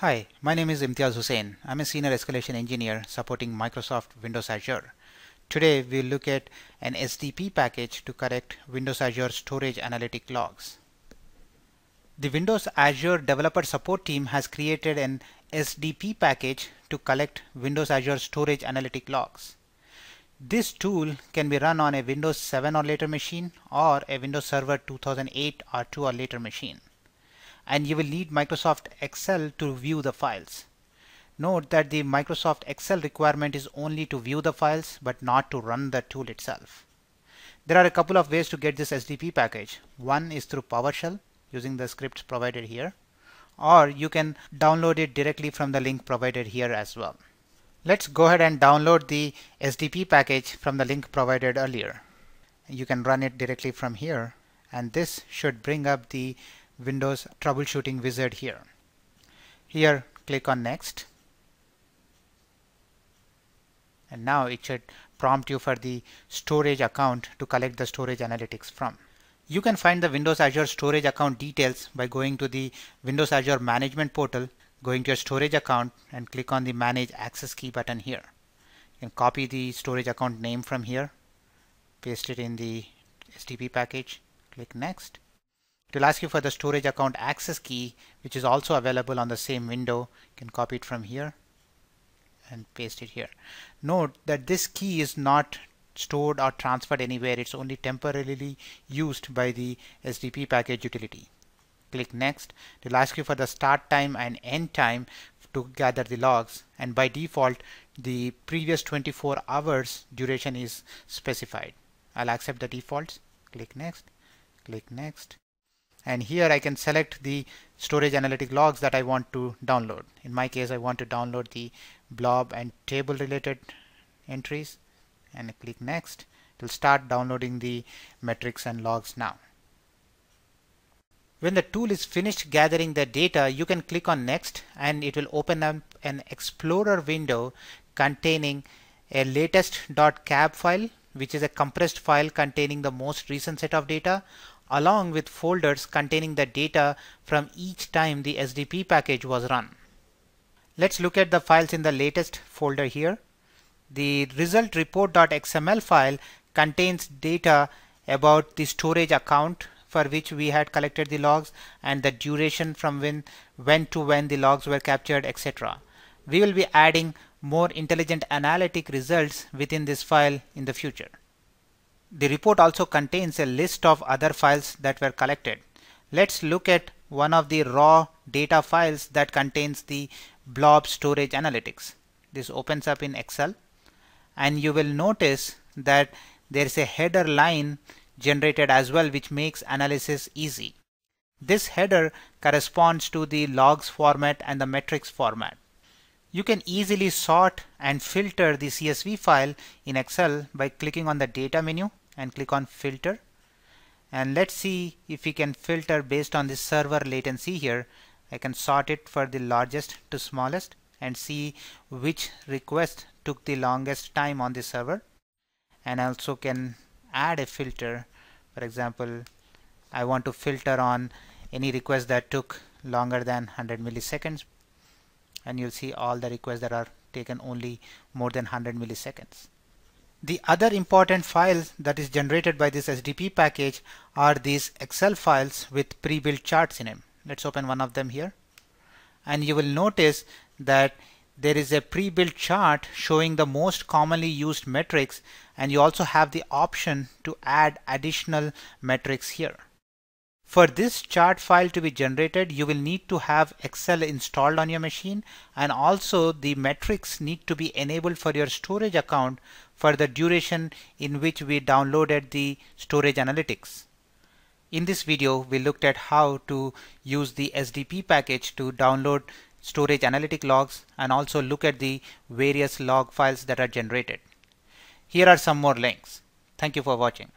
Hi, my name is Imtiaz Hussain. I'm a senior escalation engineer supporting Microsoft Windows Azure. Today we'll look at an SDP package to correct Windows Azure storage analytic logs. The Windows Azure developer support team has created an SDP package to collect Windows Azure storage analytic logs. This tool can be run on a Windows 7 or later machine or a Windows Server 2008 R2 or later machine and you will need Microsoft Excel to view the files. Note that the Microsoft Excel requirement is only to view the files but not to run the tool itself. There are a couple of ways to get this SDP package. One is through PowerShell using the scripts provided here or you can download it directly from the link provided here as well. Let's go ahead and download the SDP package from the link provided earlier. You can run it directly from here and this should bring up the Windows troubleshooting wizard here. Here click on next and now it should prompt you for the storage account to collect the storage analytics from. You can find the Windows Azure storage account details by going to the Windows Azure management portal, going to your storage account and click on the manage access key button here. You can copy the storage account name from here, paste it in the SDP package, click next it will ask you for the storage account access key, which is also available on the same window. You can copy it from here and paste it here. Note that this key is not stored or transferred anywhere. It's only temporarily used by the SDP package utility. Click next. It will ask you for the start time and end time to gather the logs and by default the previous 24 hours duration is specified. I'll accept the defaults. Click next. Click next and here I can select the storage analytic logs that I want to download. In my case I want to download the blob and table related entries and I click next. It will start downloading the metrics and logs now. When the tool is finished gathering the data, you can click on next and it will open up an explorer window containing a latest.cab file which is a compressed file containing the most recent set of data along with folders containing the data from each time the SDP package was run. Let's look at the files in the latest folder here. The result report.xml file contains data about the storage account for which we had collected the logs and the duration from when when to when the logs were captured etc. We will be adding more intelligent analytic results within this file in the future. The report also contains a list of other files that were collected. Let's look at one of the raw data files that contains the blob storage analytics. This opens up in Excel and you will notice that there is a header line generated as well which makes analysis easy. This header corresponds to the logs format and the metrics format. You can easily sort and filter the CSV file in Excel by clicking on the data menu and click on filter. And let's see if we can filter based on the server latency here. I can sort it for the largest to smallest and see which request took the longest time on the server. And I also can add a filter. For example I want to filter on any request that took longer than 100 milliseconds and you'll see all the requests that are taken only more than 100 milliseconds. The other important files that is generated by this SDP package are these Excel files with pre-built charts in them. Let's open one of them here. And you will notice that there is a pre-built chart showing the most commonly used metrics and you also have the option to add additional metrics here. For this chart file to be generated, you will need to have Excel installed on your machine and also the metrics need to be enabled for your storage account for the duration in which we downloaded the storage analytics. In this video, we looked at how to use the SDP package to download storage analytic logs and also look at the various log files that are generated. Here are some more links. Thank you for watching.